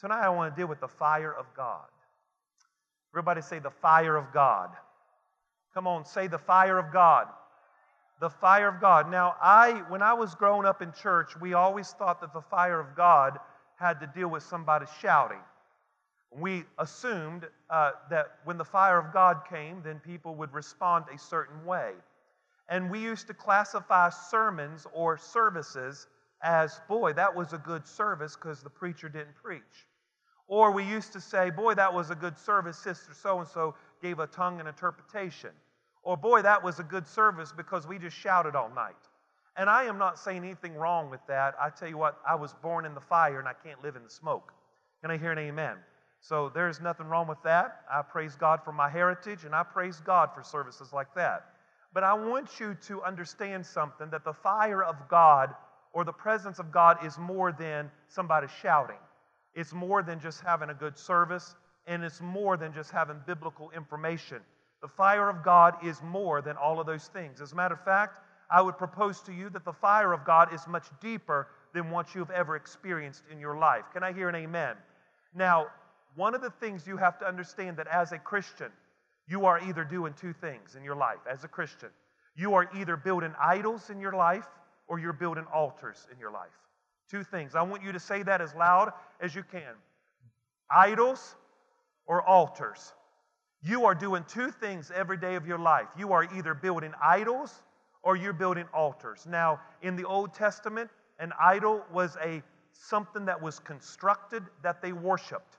Tonight I want to deal with the fire of God. Everybody say the fire of God. Come on, say the fire of God. The fire of God. Now, I when I was growing up in church, we always thought that the fire of God had to deal with somebody shouting. We assumed uh, that when the fire of God came, then people would respond a certain way. And we used to classify sermons or services as, boy, that was a good service because the preacher didn't preach. Or we used to say, boy, that was a good service, sister so and so gave a tongue and interpretation. Or, boy, that was a good service because we just shouted all night. And I am not saying anything wrong with that. I tell you what, I was born in the fire and I can't live in the smoke. Can I hear an amen? So there's nothing wrong with that. I praise God for my heritage and I praise God for services like that. But I want you to understand something that the fire of God or the presence of God is more than somebody shouting. It's more than just having a good service, and it's more than just having biblical information. The fire of God is more than all of those things. As a matter of fact, I would propose to you that the fire of God is much deeper than what you've ever experienced in your life. Can I hear an amen? Now, one of the things you have to understand that as a Christian, you are either doing two things in your life as a Christian. You are either building idols in your life or you're building altars in your life. Two things. I want you to say that as loud as you can idols or altars. You are doing two things every day of your life. You are either building idols or you're building altars. Now, in the Old Testament, an idol was a something that was constructed that they worshiped.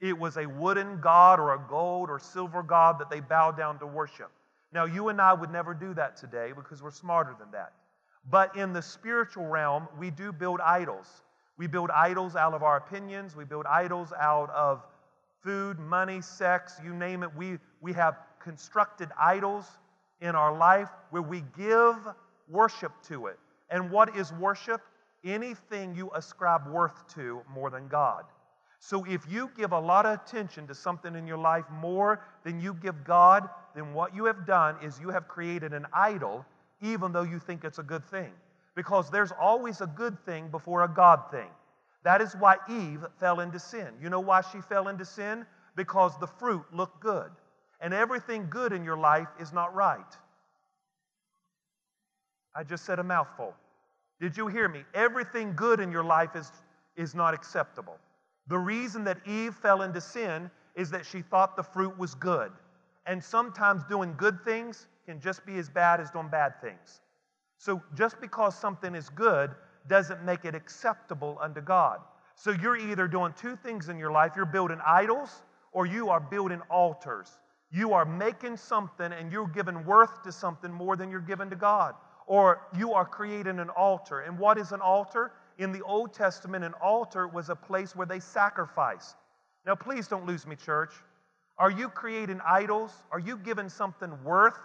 It was a wooden god or a gold or silver god that they bowed down to worship. Now, you and I would never do that today because we're smarter than that. But in the spiritual realm, we do build idols. We build idols out of our opinions, we build idols out of food, money, sex, you name it. We, we have constructed idols in our life where we give worship to it. And what is worship? Anything you ascribe worth to more than God. So if you give a lot of attention to something in your life more than you give God, then what you have done is you have created an idol, even though you think it's a good thing. Because there's always a good thing before a God thing. That is why Eve fell into sin. You know why she fell into sin? Because the fruit looked good. And everything good in your life is not right. I just said a mouthful. Did you hear me? Everything good in your life is, is not acceptable. The reason that Eve fell into sin is that she thought the fruit was good. And sometimes doing good things can just be as bad as doing bad things. So just because something is good doesn't make it acceptable unto God. So you're either doing two things in your life you're building idols or you are building altars. You are making something and you're giving worth to something more than you're giving to God. Or you are creating an altar. And what is an altar? In the Old Testament, an altar was a place where they sacrificed. Now, please don't lose me, church. Are you creating idols? Are you giving something worth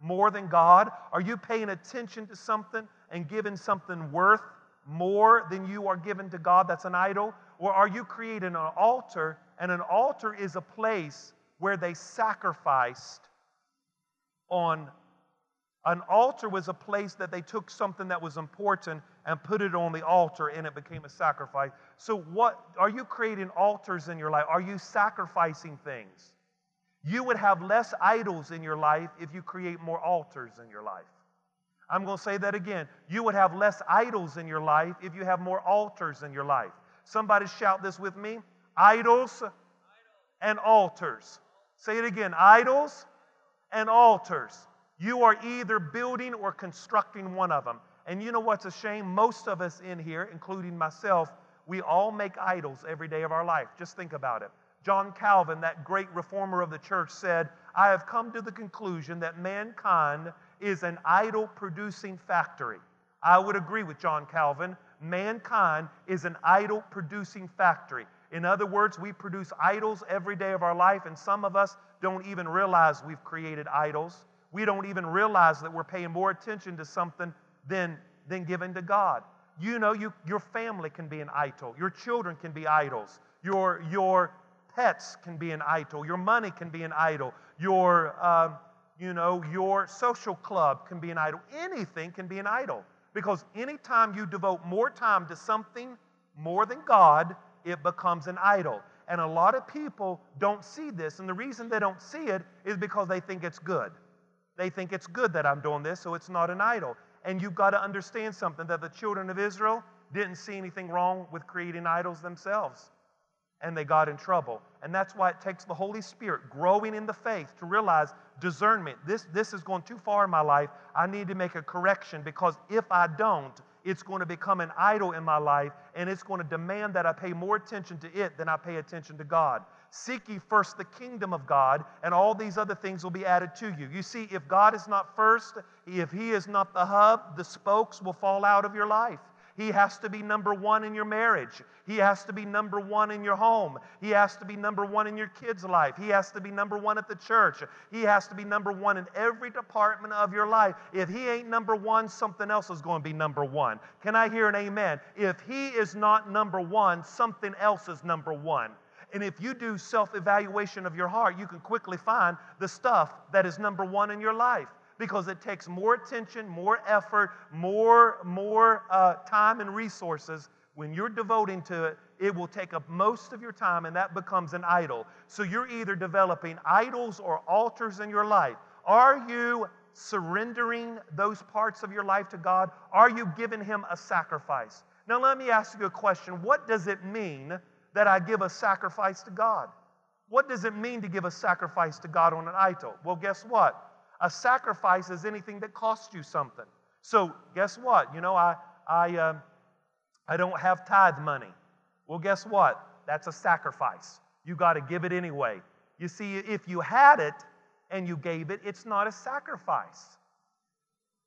more than God? Are you paying attention to something and giving something worth more than you are given to God that's an idol? Or are you creating an altar? And an altar is a place where they sacrificed on. An altar was a place that they took something that was important and put it on the altar and it became a sacrifice. So, what are you creating altars in your life? Are you sacrificing things? You would have less idols in your life if you create more altars in your life. I'm going to say that again. You would have less idols in your life if you have more altars in your life. Somebody shout this with me idols and altars. Say it again idols and altars. You are either building or constructing one of them. And you know what's a shame? Most of us in here, including myself, we all make idols every day of our life. Just think about it. John Calvin, that great reformer of the church, said, I have come to the conclusion that mankind is an idol producing factory. I would agree with John Calvin. Mankind is an idol producing factory. In other words, we produce idols every day of our life, and some of us don't even realize we've created idols. We don't even realize that we're paying more attention to something than, than given to God. You know, you, your family can be an idol, your children can be idols, your, your pets can be an idol, your money can be an idol, your, um, you know, your social club can be an idol. Anything can be an idol. Because anytime you devote more time to something more than God, it becomes an idol. And a lot of people don't see this. And the reason they don't see it is because they think it's good. They think it's good that I'm doing this, so it's not an idol. And you've got to understand something that the children of Israel didn't see anything wrong with creating idols themselves. And they got in trouble. And that's why it takes the Holy Spirit growing in the faith to realize discernment. This, this is going too far in my life. I need to make a correction because if I don't, it's going to become an idol in my life and it's going to demand that I pay more attention to it than I pay attention to God. Seek ye first the kingdom of God, and all these other things will be added to you. You see, if God is not first, if He is not the hub, the spokes will fall out of your life. He has to be number one in your marriage. He has to be number one in your home. He has to be number one in your kid's life. He has to be number one at the church. He has to be number one in every department of your life. If he ain't number one, something else is going to be number one. Can I hear an amen? If he is not number one, something else is number one. And if you do self evaluation of your heart, you can quickly find the stuff that is number one in your life because it takes more attention, more effort, more, more uh, time and resources. When you're devoting to it, it will take up most of your time and that becomes an idol. So you're either developing idols or altars in your life. Are you surrendering those parts of your life to God? Are you giving Him a sacrifice? Now, let me ask you a question. What does it mean that I give a sacrifice to God? What does it mean to give a sacrifice to God on an idol? Well, guess what? A sacrifice is anything that costs you something. So, guess what? You know, I, I, uh, I don't have tithe money. Well, guess what? That's a sacrifice. You got to give it anyway. You see, if you had it and you gave it, it's not a sacrifice.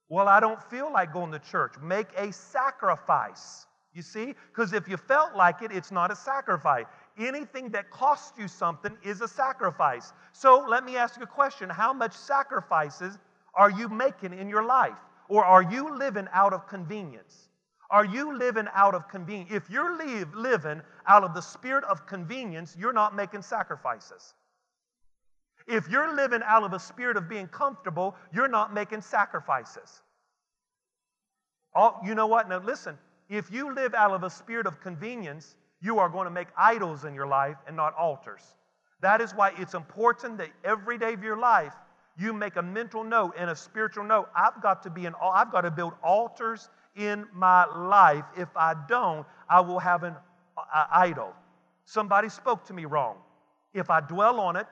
Well, I don't feel like going to church. Make a sacrifice. You see? Because if you felt like it, it's not a sacrifice. Anything that costs you something is a sacrifice. So let me ask you a question How much sacrifices are you making in your life? Or are you living out of convenience? Are you living out of convenience? If you're living out of the spirit of convenience, you're not making sacrifices. If you're living out of a spirit of being comfortable, you're not making sacrifices. All, you know what? Now, listen, if you live out of a spirit of convenience, you are going to make idols in your life and not altars. That is why it's important that every day of your life you make a mental note and a spiritual note. I've got to be an I've got to build altars in my life. If I don't, I will have an uh, idol. Somebody spoke to me wrong. If I dwell on it,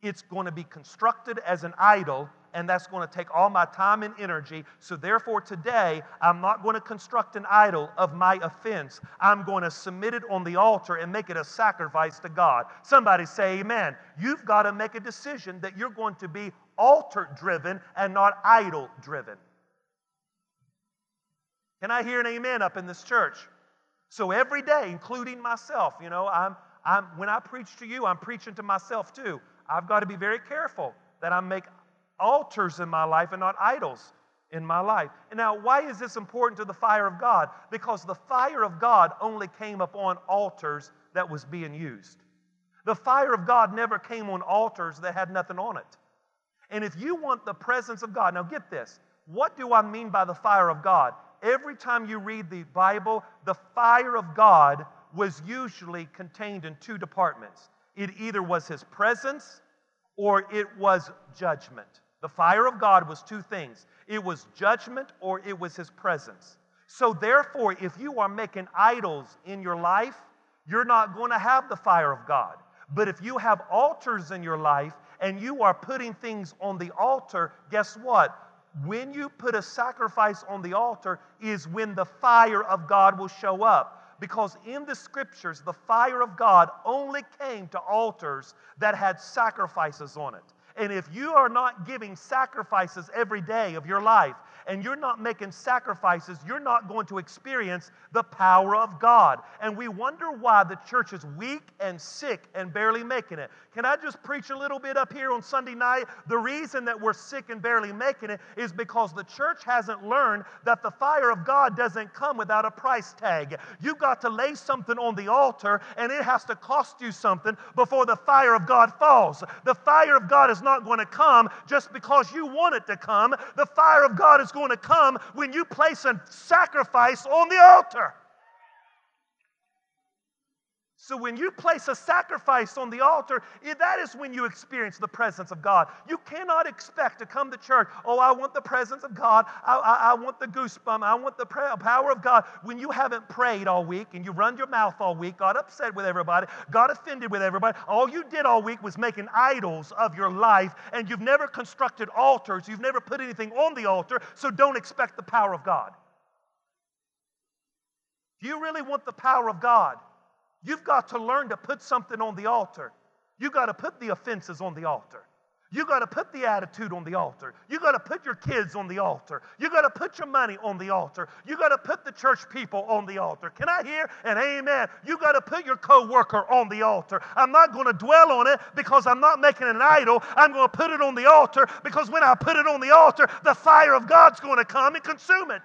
it's going to be constructed as an idol and that's going to take all my time and energy. So, therefore, today, I'm not going to construct an idol of my offense. I'm going to submit it on the altar and make it a sacrifice to God. Somebody say, Amen. You've got to make a decision that you're going to be altar driven and not idol driven. Can I hear an amen up in this church? So, every day, including myself, you know, I'm, I'm, when I preach to you, I'm preaching to myself too. I've got to be very careful that I make altars in my life and not idols in my life. And now, why is this important to the fire of God? Because the fire of God only came upon altars that was being used. The fire of God never came on altars that had nothing on it. And if you want the presence of God, now get this. What do I mean by the fire of God? Every time you read the Bible, the fire of God was usually contained in two departments. It either was His presence or it was judgment. The fire of God was two things it was judgment or it was his presence. So, therefore, if you are making idols in your life, you're not going to have the fire of God. But if you have altars in your life and you are putting things on the altar, guess what? When you put a sacrifice on the altar, is when the fire of God will show up. Because in the scriptures, the fire of God only came to altars that had sacrifices on it. And if you are not giving sacrifices every day of your life, and you're not making sacrifices, you're not going to experience the power of God. And we wonder why the church is weak and sick and barely making it. Can I just preach a little bit up here on Sunday night? The reason that we're sick and barely making it is because the church hasn't learned that the fire of God doesn't come without a price tag. You've got to lay something on the altar, and it has to cost you something before the fire of God falls. The fire of God is not going to come just because you want it to come. The fire of God is going to come when you place a sacrifice on the altar. So when you place a sacrifice on the altar, that is when you experience the presence of God. You cannot expect to come to church, oh, I want the presence of God. I, I, I want the goosebump. I want the power of God. When you haven't prayed all week and you run your mouth all week, got upset with everybody, got offended with everybody, all you did all week was making idols of your life, and you've never constructed altars. You've never put anything on the altar, so don't expect the power of God. Do you really want the power of God? You've got to learn to put something on the altar. You've got to put the offenses on the altar. You got to put the attitude on the altar. You got to put your kids on the altar. You got to put your money on the altar. You got to put the church people on the altar. Can I hear an amen? You got to put your co-worker on the altar. I'm not going to dwell on it because I'm not making an idol. I'm going to put it on the altar because when I put it on the altar, the fire of God's going to come and consume it.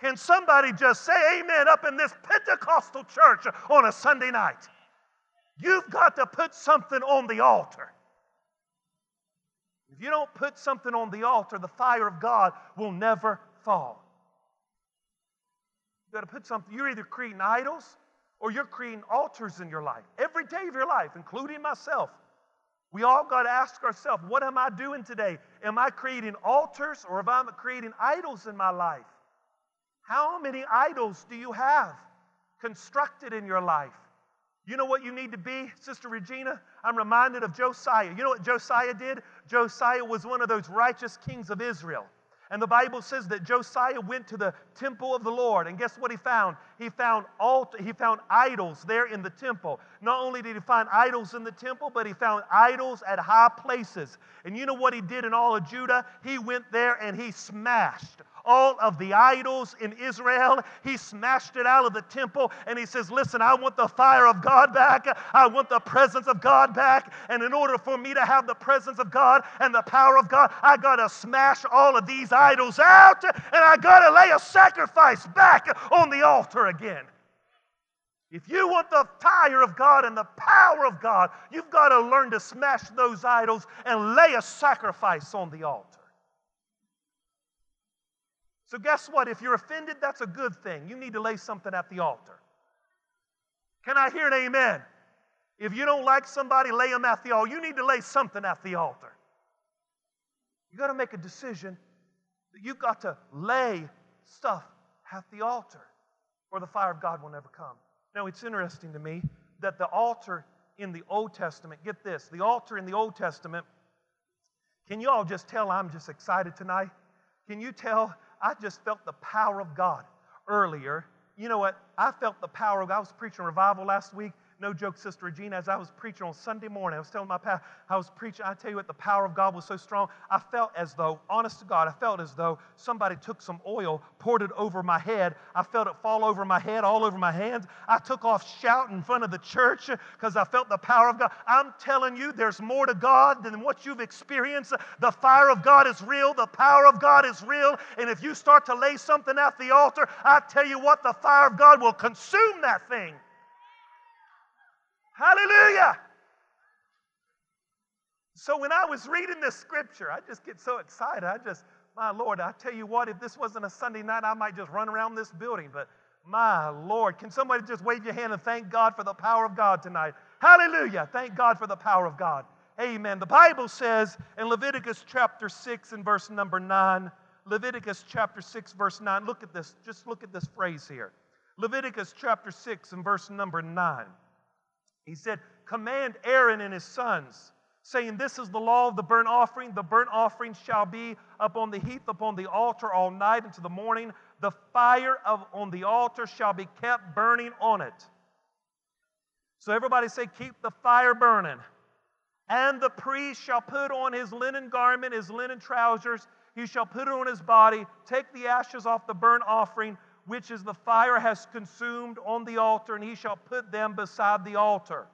Can somebody just say amen up in this Pentecostal church on a Sunday night? You've got to put something on the altar. If you don't put something on the altar, the fire of God will never fall. You've got to put something. You're either creating idols or you're creating altars in your life. Every day of your life, including myself. We all got to ask ourselves, what am I doing today? Am I creating altars or am I creating idols in my life? How many idols do you have constructed in your life? You know what you need to be, Sister Regina? I'm reminded of Josiah. You know what Josiah did? Josiah was one of those righteous kings of Israel. And the Bible says that Josiah went to the temple of the Lord, and guess what he found? He found he found idols there in the temple. Not only did he find idols in the temple, but he found idols at high places. And you know what he did in all of Judah? He went there and he smashed all of the idols in Israel. He smashed it out of the temple and he says, Listen, I want the fire of God back. I want the presence of God back. And in order for me to have the presence of God and the power of God, I got to smash all of these idols out and I got to lay a sacrifice back on the altar again. If you want the fire of God and the power of God, you've got to learn to smash those idols and lay a sacrifice on the altar. So, guess what? If you're offended, that's a good thing. You need to lay something at the altar. Can I hear an amen? If you don't like somebody, lay them at the altar. You need to lay something at the altar. You got to make a decision that you've got to lay stuff at the altar, or the fire of God will never come. Now, it's interesting to me that the altar in the Old Testament, get this, the altar in the Old Testament, can you all just tell I'm just excited tonight? Can you tell I just felt the power of God earlier. You know what? I felt the power of God. I was preaching revival last week, no joke, Sister Regina, as I was preaching on Sunday morning, I was telling my pastor, I was preaching, I tell you what, the power of God was so strong. I felt as though, honest to God, I felt as though somebody took some oil, poured it over my head. I felt it fall over my head, all over my hands. I took off shouting in front of the church because I felt the power of God. I'm telling you, there's more to God than what you've experienced. The fire of God is real, the power of God is real. And if you start to lay something at the altar, I tell you what, the fire of God will consume that thing. Hallelujah. So when I was reading this scripture, I just get so excited. I just, my Lord, I tell you what, if this wasn't a Sunday night, I might just run around this building. But my Lord, can somebody just wave your hand and thank God for the power of God tonight? Hallelujah. Thank God for the power of God. Amen. The Bible says in Leviticus chapter 6 and verse number 9, Leviticus chapter 6, verse 9, look at this. Just look at this phrase here. Leviticus chapter 6 and verse number 9. He said, Command Aaron and his sons, saying, This is the law of the burnt offering. The burnt offering shall be upon the heap upon the altar all night into the morning. The fire of, on the altar shall be kept burning on it. So everybody say, Keep the fire burning. And the priest shall put on his linen garment, his linen trousers. He shall put it on his body, take the ashes off the burnt offering, which is the fire has consumed on the altar, and he shall put them beside the altar.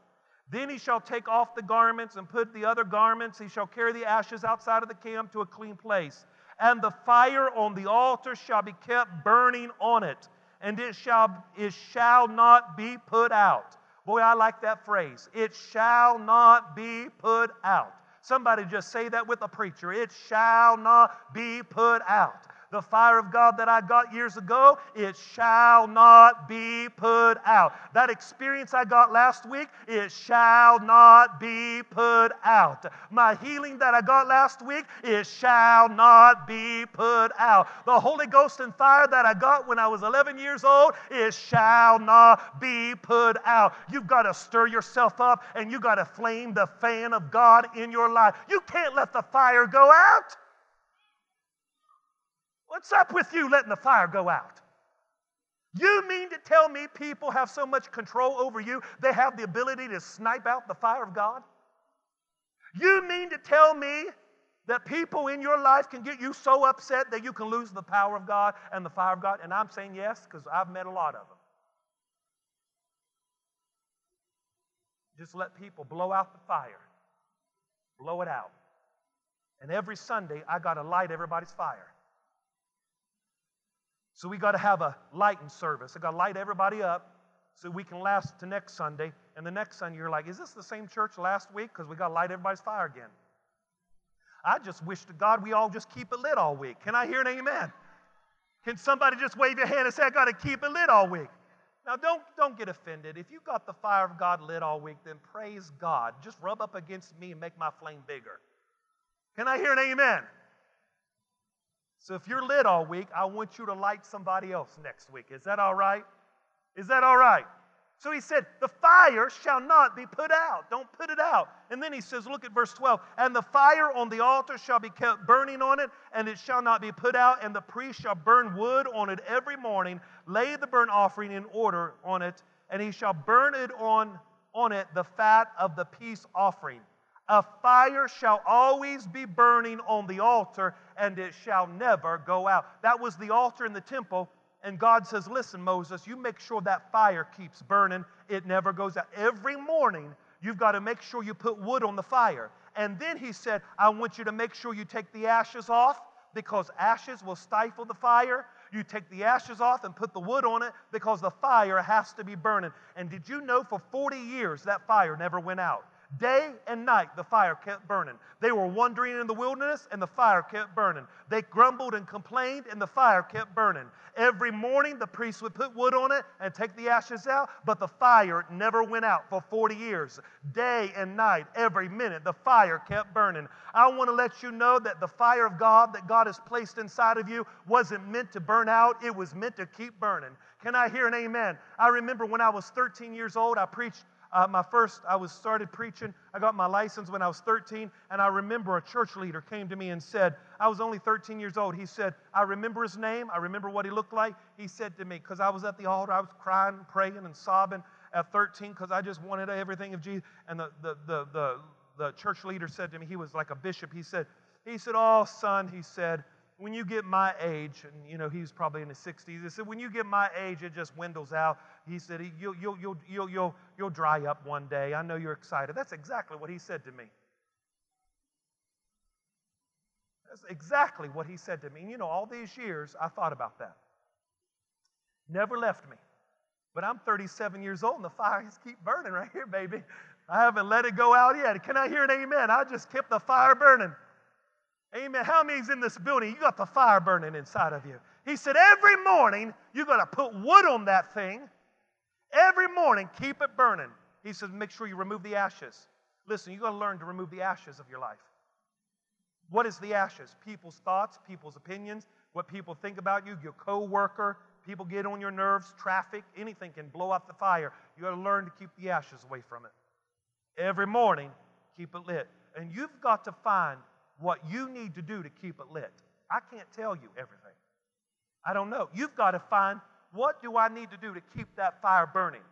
Then he shall take off the garments and put the other garments. He shall carry the ashes outside of the camp to a clean place. And the fire on the altar shall be kept burning on it, and it shall, it shall not be put out. Boy, I like that phrase. It shall not be put out. Somebody just say that with a preacher. It shall not be put out. The fire of God that I got years ago, it shall not be put out. That experience I got last week, it shall not be put out. My healing that I got last week, it shall not be put out. The Holy Ghost and fire that I got when I was 11 years old, it shall not be put out. You've got to stir yourself up and you've got to flame the fan of God in your life. You can't let the fire go out. What's up with you letting the fire go out? You mean to tell me people have so much control over you, they have the ability to snipe out the fire of God? You mean to tell me that people in your life can get you so upset that you can lose the power of God and the fire of God? And I'm saying yes because I've met a lot of them. Just let people blow out the fire, blow it out. And every Sunday, I got to light everybody's fire. So we got to have a lighting service. I got to light everybody up so we can last to next Sunday. And the next Sunday, you're like, is this the same church last week? Because we got to light everybody's fire again. I just wish to God we all just keep it lit all week. Can I hear an amen? Can somebody just wave your hand and say, I got to keep it lit all week? Now, don't, don't get offended. If you got the fire of God lit all week, then praise God. Just rub up against me and make my flame bigger. Can I hear an amen? So if you're lit all week, I want you to light somebody else next week. Is that all right? Is that all right? So he said, The fire shall not be put out. Don't put it out. And then he says, Look at verse 12. And the fire on the altar shall be kept burning on it, and it shall not be put out. And the priest shall burn wood on it every morning, lay the burnt offering in order on it, and he shall burn it on, on it the fat of the peace offering. A fire shall always be burning on the altar, and it shall never go out. That was the altar in the temple. And God says, Listen, Moses, you make sure that fire keeps burning, it never goes out. Every morning, you've got to make sure you put wood on the fire. And then he said, I want you to make sure you take the ashes off because ashes will stifle the fire. You take the ashes off and put the wood on it because the fire has to be burning. And did you know for 40 years that fire never went out? Day and night, the fire kept burning. They were wandering in the wilderness, and the fire kept burning. They grumbled and complained, and the fire kept burning. Every morning, the priest would put wood on it and take the ashes out, but the fire never went out for 40 years. Day and night, every minute, the fire kept burning. I want to let you know that the fire of God that God has placed inside of you wasn't meant to burn out, it was meant to keep burning. Can I hear an amen? I remember when I was 13 years old, I preached uh, my first, I was started preaching. I got my license when I was 13, and I remember a church leader came to me and said, I was only 13 years old. He said, I remember his name. I remember what he looked like. He said to me, because I was at the altar, I was crying praying and sobbing at 13 because I just wanted everything of Jesus. And the, the, the, the, the church leader said to me, he was like a bishop. He said, he said, Oh, son, he said, when you get my age, and you know, he's probably in his 60s, he said, when you get my age, it just dwindles out. He said, you'll, you'll, you'll, you'll, you'll, you'll dry up one day. I know you're excited. That's exactly what he said to me. That's exactly what he said to me. And you know, all these years, I thought about that. Never left me. But I'm 37 years old, and the fires keep burning right here, baby. I haven't let it go out yet. Can I hear an amen? I just kept the fire burning. Amen. How many's in this building? You got the fire burning inside of you. He said, every morning you got to put wood on that thing. Every morning, keep it burning. He says, make sure you remove the ashes. Listen, you got to learn to remove the ashes of your life. What is the ashes? People's thoughts, people's opinions, what people think about you, your co-worker, people get on your nerves, traffic, anything can blow up the fire. You got to learn to keep the ashes away from it. Every morning, keep it lit. And you've got to find what you need to do to keep it lit. I can't tell you everything. I don't know. You've got to find what do I need to do to keep that fire burning.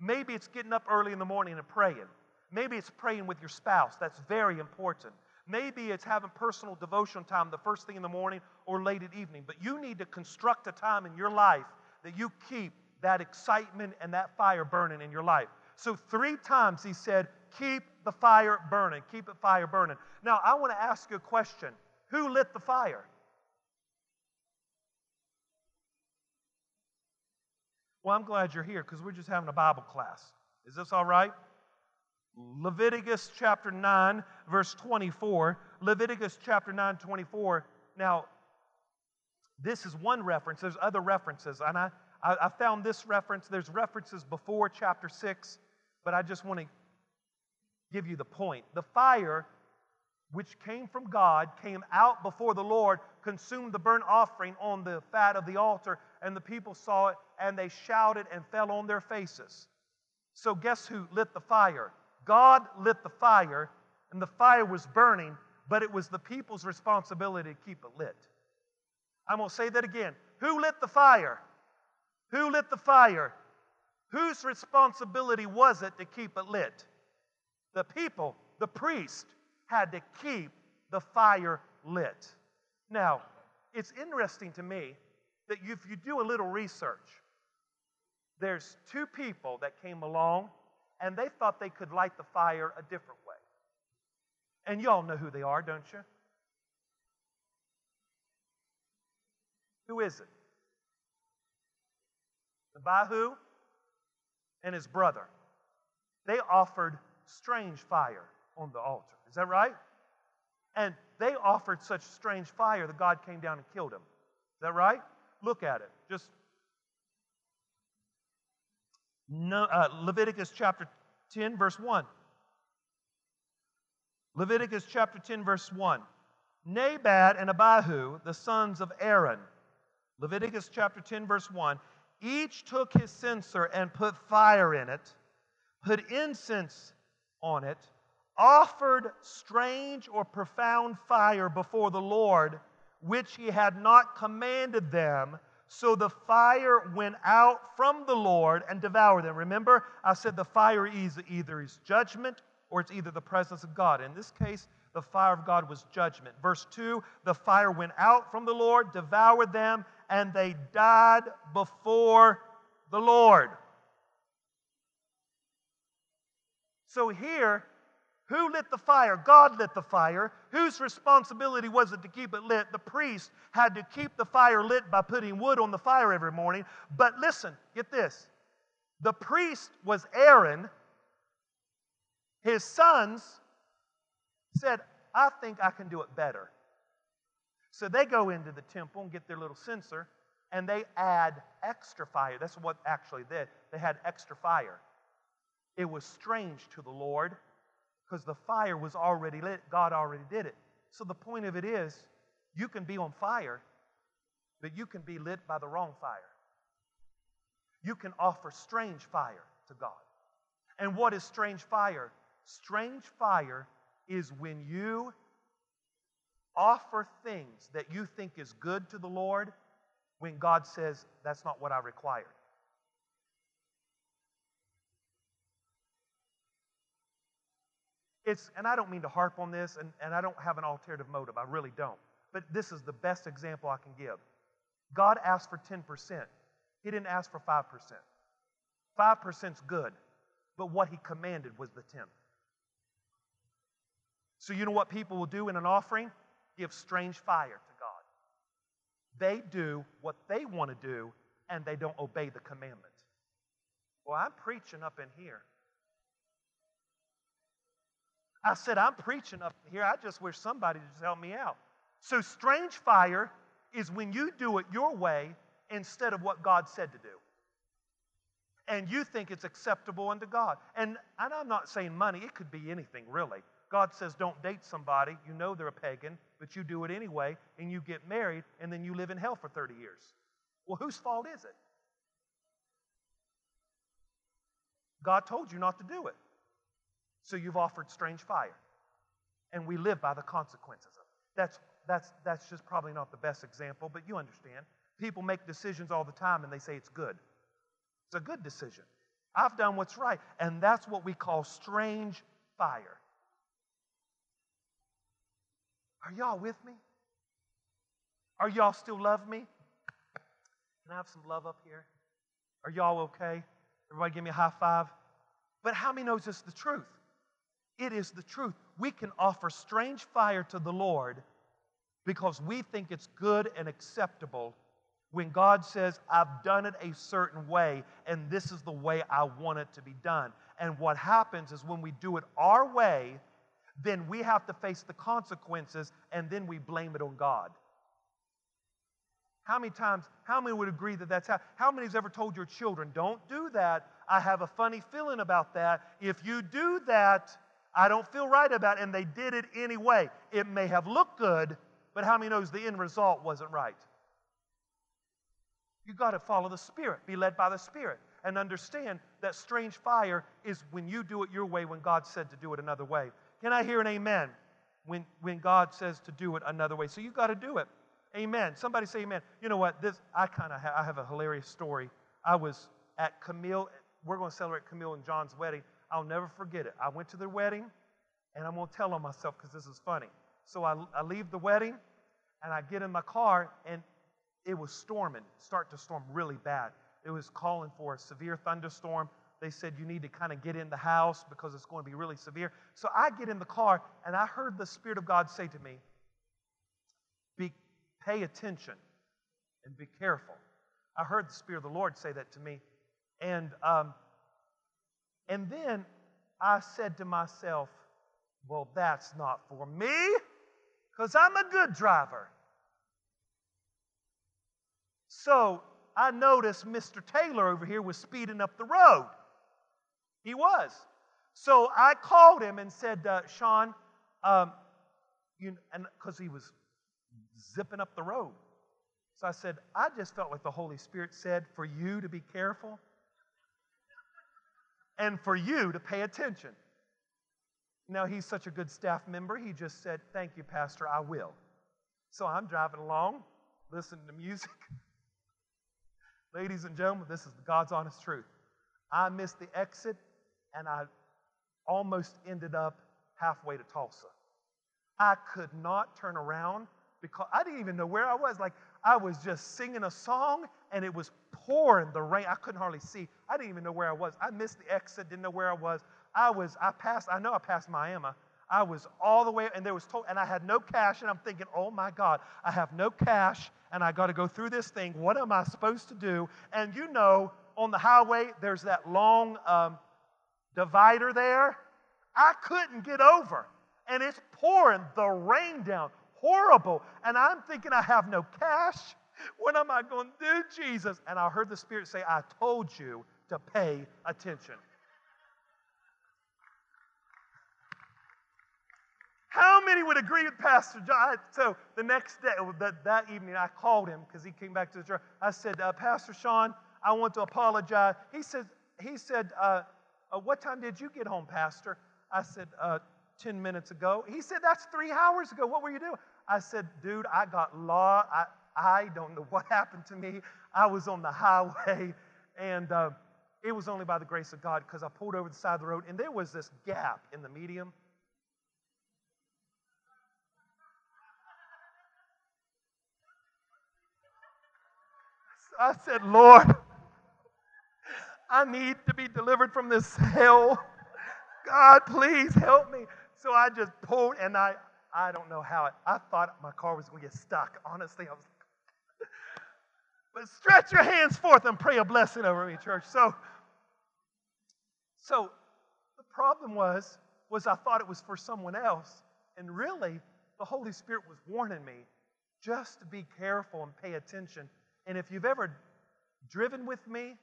Maybe it's getting up early in the morning and praying. Maybe it's praying with your spouse. That's very important. Maybe it's having personal devotion time the first thing in the morning or late at evening. But you need to construct a time in your life that you keep that excitement and that fire burning in your life. So, three times he said, Keep the fire burning. Keep the fire burning. Now, I want to ask you a question Who lit the fire? Well, I'm glad you're here because we're just having a Bible class. Is this all right? Leviticus chapter 9, verse 24. Leviticus chapter 9, 24. Now, This is one reference. There's other references. And I, I, I found this reference. There's references before chapter 6, but I just want to give you the point. The fire which came from God came out before the Lord, consumed the burnt offering on the fat of the altar, and the people saw it, and they shouted and fell on their faces. So, guess who lit the fire? God lit the fire, and the fire was burning, but it was the people's responsibility to keep it lit. I'm going to say that again. Who lit the fire? Who lit the fire? Whose responsibility was it to keep it lit? The people, the priest, had to keep the fire lit. Now, it's interesting to me that if you do a little research, there's two people that came along and they thought they could light the fire a different way. And y'all know who they are, don't you? Who is it? The Bahu and his brother. They offered strange fire on the altar. Is that right? And they offered such strange fire that God came down and killed them. Is that right? Look at it. Just no, uh, Leviticus chapter 10, verse 1. Leviticus chapter 10, verse 1. Nadab and Abihu, the sons of Aaron, Leviticus chapter 10, verse 1, each took his censer and put fire in it, put incense on it, offered strange or profane fire before the Lord, which he had not commanded them. So the fire went out from the Lord and devoured them. Remember, I said the fire is either is judgment or it's either the presence of God. In this case, the fire of God was judgment. Verse 2 the fire went out from the Lord, devoured them, and they died before the Lord. So here, who lit the fire? God lit the fire. Whose responsibility was it to keep it lit? The priest had to keep the fire lit by putting wood on the fire every morning. But listen, get this. The priest was Aaron. His sons said, I think I can do it better. So they go into the temple and get their little censer and they add extra fire. That's what actually did. They had extra fire. It was strange to the Lord because the fire was already lit. God already did it. So the point of it is, you can be on fire, but you can be lit by the wrong fire. You can offer strange fire to God. And what is strange fire? Strange fire is when you offer things that you think is good to the Lord when God says, that's not what I required. It's, and I don't mean to harp on this, and, and I don't have an alternative motive. I really don't. But this is the best example I can give. God asked for 10%. He didn't ask for 5%. 5% is good, but what He commanded was the 10th. So, you know what people will do in an offering? Give strange fire to God. They do what they want to do, and they don't obey the commandment. Well, I'm preaching up in here. I said, I'm preaching up here. I just wish somebody would just help me out. So, strange fire is when you do it your way instead of what God said to do. And you think it's acceptable unto God. And, and I'm not saying money, it could be anything really. God says, don't date somebody, you know they're a pagan, but you do it anyway, and you get married, and then you live in hell for 30 years. Well, whose fault is it? God told you not to do it. So you've offered strange fire. And we live by the consequences of it. That's, that's, that's just probably not the best example, but you understand. People make decisions all the time and they say it's good. It's a good decision. I've done what's right. And that's what we call strange fire. Are y'all with me? Are y'all still love me? Can I have some love up here? Are y'all okay? Everybody give me a high five. But how many knows this the truth? It is the truth. We can offer strange fire to the Lord because we think it's good and acceptable when God says, I've done it a certain way, and this is the way I want it to be done. And what happens is when we do it our way, then we have to face the consequences, and then we blame it on God. How many times, how many would agree that that's how? How many's ever told your children, don't do that? I have a funny feeling about that. If you do that, I don't feel right about it. And they did it anyway. It may have looked good, but how many knows the end result wasn't right? You got to follow the Spirit, be led by the Spirit, and understand that strange fire is when you do it your way when God said to do it another way. Can I hear an amen when, when God says to do it another way? So you got to do it. Amen. Somebody say amen. You know what? This I kind of ha- I have a hilarious story. I was at Camille. We're going to celebrate Camille and John's wedding. I'll never forget it. I went to their wedding, and I'm going to tell on myself because this is funny. So I, I leave the wedding, and I get in my car, and it was storming, start to storm really bad. It was calling for a severe thunderstorm. They said you need to kind of get in the house because it's going to be really severe. So I get in the car, and I heard the Spirit of God say to me, Be Pay attention and be careful. I heard the Spirit of the Lord say that to me. And, um, and then I said to myself, well, that's not for me because I'm a good driver. So I noticed Mr. Taylor over here was speeding up the road. He was. So I called him and said, uh, Sean, um, you, and because he was zipping up the road. So I said, I just felt like the Holy Spirit said for you to be careful and for you to pay attention. Now, he's such a good staff member, he just said, Thank you, Pastor, I will. So I'm driving along, listening to music. Ladies and gentlemen, this is God's honest truth. I missed the exit and I almost ended up halfway to Tulsa. I could not turn around because I didn't even know where I was. Like I was just singing a song and it was pouring the rain. I couldn't hardly see. I didn't even know where I was. I missed the exit, didn't know where I was. I was, I passed, I know I passed Miami. I was all the way, and there was told, and I had no cash, and I'm thinking, oh my God, I have no cash, and I got to go through this thing. What am I supposed to do? And you know, on the highway, there's that long um, divider there. I couldn't get over, and it's pouring the rain down horrible. And I'm thinking, I have no cash. What am I going to do, Jesus? And I heard the Spirit say, I told you to pay attention. How many would agree with Pastor John? So the next day, that, that evening, I called him because he came back to the church. I said, uh, Pastor Sean, I want to apologize. He said, he said uh, uh, What time did you get home, Pastor? I said, uh, 10 minutes ago. He said, That's three hours ago. What were you doing? I said, Dude, I got law. I, I don't know what happened to me. I was on the highway, and uh, it was only by the grace of God because I pulled over the side of the road, and there was this gap in the medium. I said, Lord, I need to be delivered from this hell. God, please help me. So I just pulled, and I, I don't know how it, I thought my car was going to get stuck. Honestly, I was but stretch your hands forth and pray a blessing over me, church. So, so the problem was, was I thought it was for someone else. And really, the Holy Spirit was warning me just to be careful and pay attention. And if you've ever driven with me,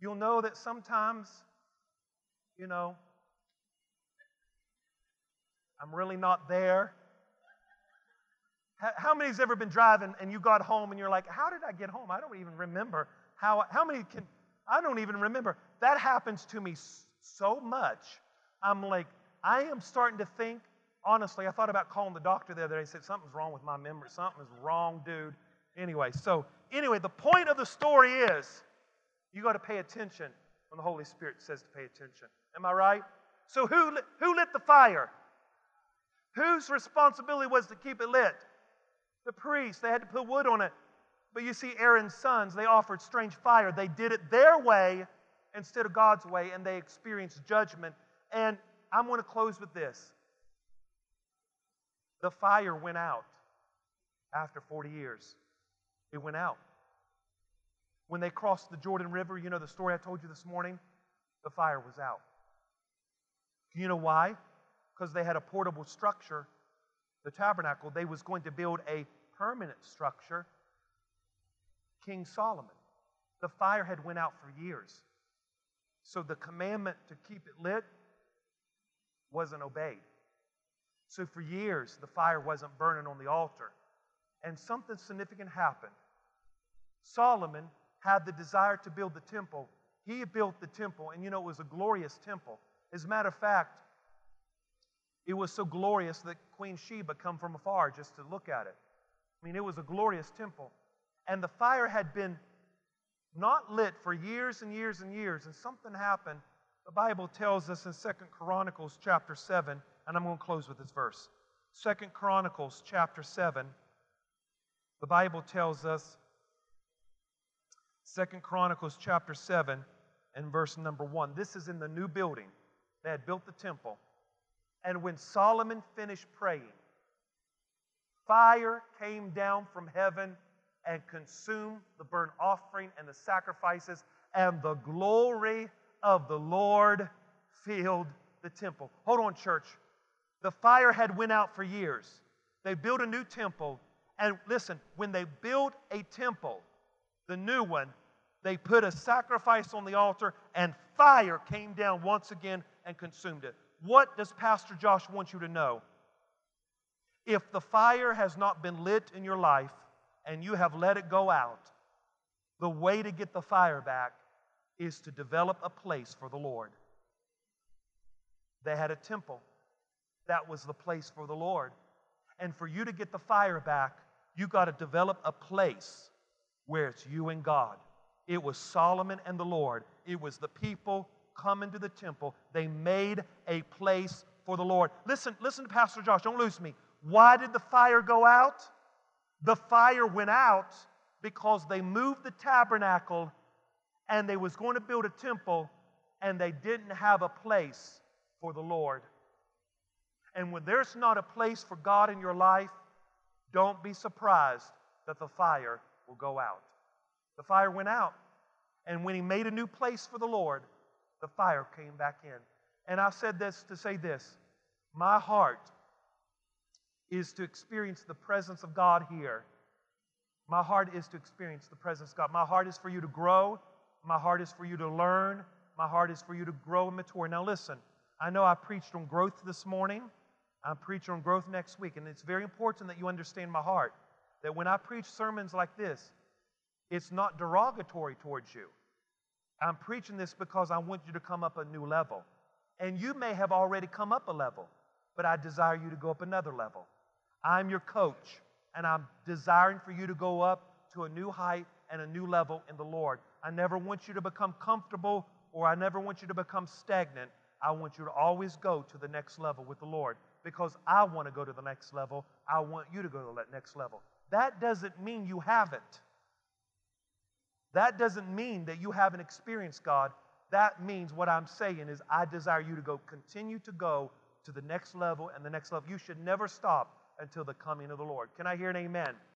you'll know that sometimes, you know, I'm really not there. How many's ever been driving and you got home and you're like, how did I get home? I don't even remember how, how many can, I don't even remember. That happens to me so much. I'm like, I am starting to think, honestly, I thought about calling the doctor the other day. said, something's wrong with my memory. Something is wrong, dude. Anyway, so anyway, the point of the story is you got to pay attention when the Holy Spirit says to pay attention. Am I right? So who, who lit the fire? Whose responsibility was to keep it lit? The priests. They had to put wood on it. But you see, Aaron's sons, they offered strange fire. They did it their way instead of God's way, and they experienced judgment. And I'm going to close with this the fire went out after 40 years. It went out. When they crossed the Jordan River, you know the story I told you this morning? The fire was out. Do you know why? Because they had a portable structure, the tabernacle, they was going to build a permanent structure, King Solomon. The fire had went out for years. So the commandment to keep it lit wasn't obeyed. So for years, the fire wasn't burning on the altar. And something significant happened. Solomon had the desire to build the temple. He built the temple, and you know, it was a glorious temple. As a matter of fact, it was so glorious that Queen Sheba come from afar just to look at it. I mean, it was a glorious temple. And the fire had been not lit for years and years and years, and something happened. The Bible tells us in Second Chronicles chapter 7, and I'm going to close with this verse. Second Chronicles chapter 7, the Bible tells us, Second Chronicles chapter 7 and verse number 1. This is in the new building. They had built the temple. And when Solomon finished praying, fire came down from heaven and consumed the burnt offering and the sacrifices, and the glory of the Lord filled the temple. Hold on, church. The fire had went out for years. They built a new temple, and listen, when they built a temple, the new one, they put a sacrifice on the altar, and fire came down once again and consumed it. What does Pastor Josh want you to know? If the fire has not been lit in your life and you have let it go out, the way to get the fire back is to develop a place for the Lord. They had a temple. That was the place for the Lord. And for you to get the fire back, you got to develop a place where it's you and God. It was Solomon and the Lord. It was the people come into the temple, they made a place for the Lord. Listen, listen to Pastor Josh, don't lose me. Why did the fire go out? The fire went out because they moved the tabernacle and they was going to build a temple and they didn't have a place for the Lord. And when there's not a place for God in your life, don't be surprised that the fire will go out. The fire went out. And when he made a new place for the Lord, the fire came back in. And I said this to say this my heart is to experience the presence of God here. My heart is to experience the presence of God. My heart is for you to grow. My heart is for you to learn. My heart is for you to grow and mature. Now, listen, I know I preached on growth this morning. I'm preaching on growth next week. And it's very important that you understand my heart. That when I preach sermons like this, it's not derogatory towards you. I'm preaching this because I want you to come up a new level. And you may have already come up a level, but I desire you to go up another level. I'm your coach, and I'm desiring for you to go up to a new height and a new level in the Lord. I never want you to become comfortable or I never want you to become stagnant. I want you to always go to the next level with the Lord because I want to go to the next level. I want you to go to that next level. That doesn't mean you haven't. That doesn't mean that you haven't experienced God. That means what I'm saying is, I desire you to go, continue to go to the next level and the next level. You should never stop until the coming of the Lord. Can I hear an amen?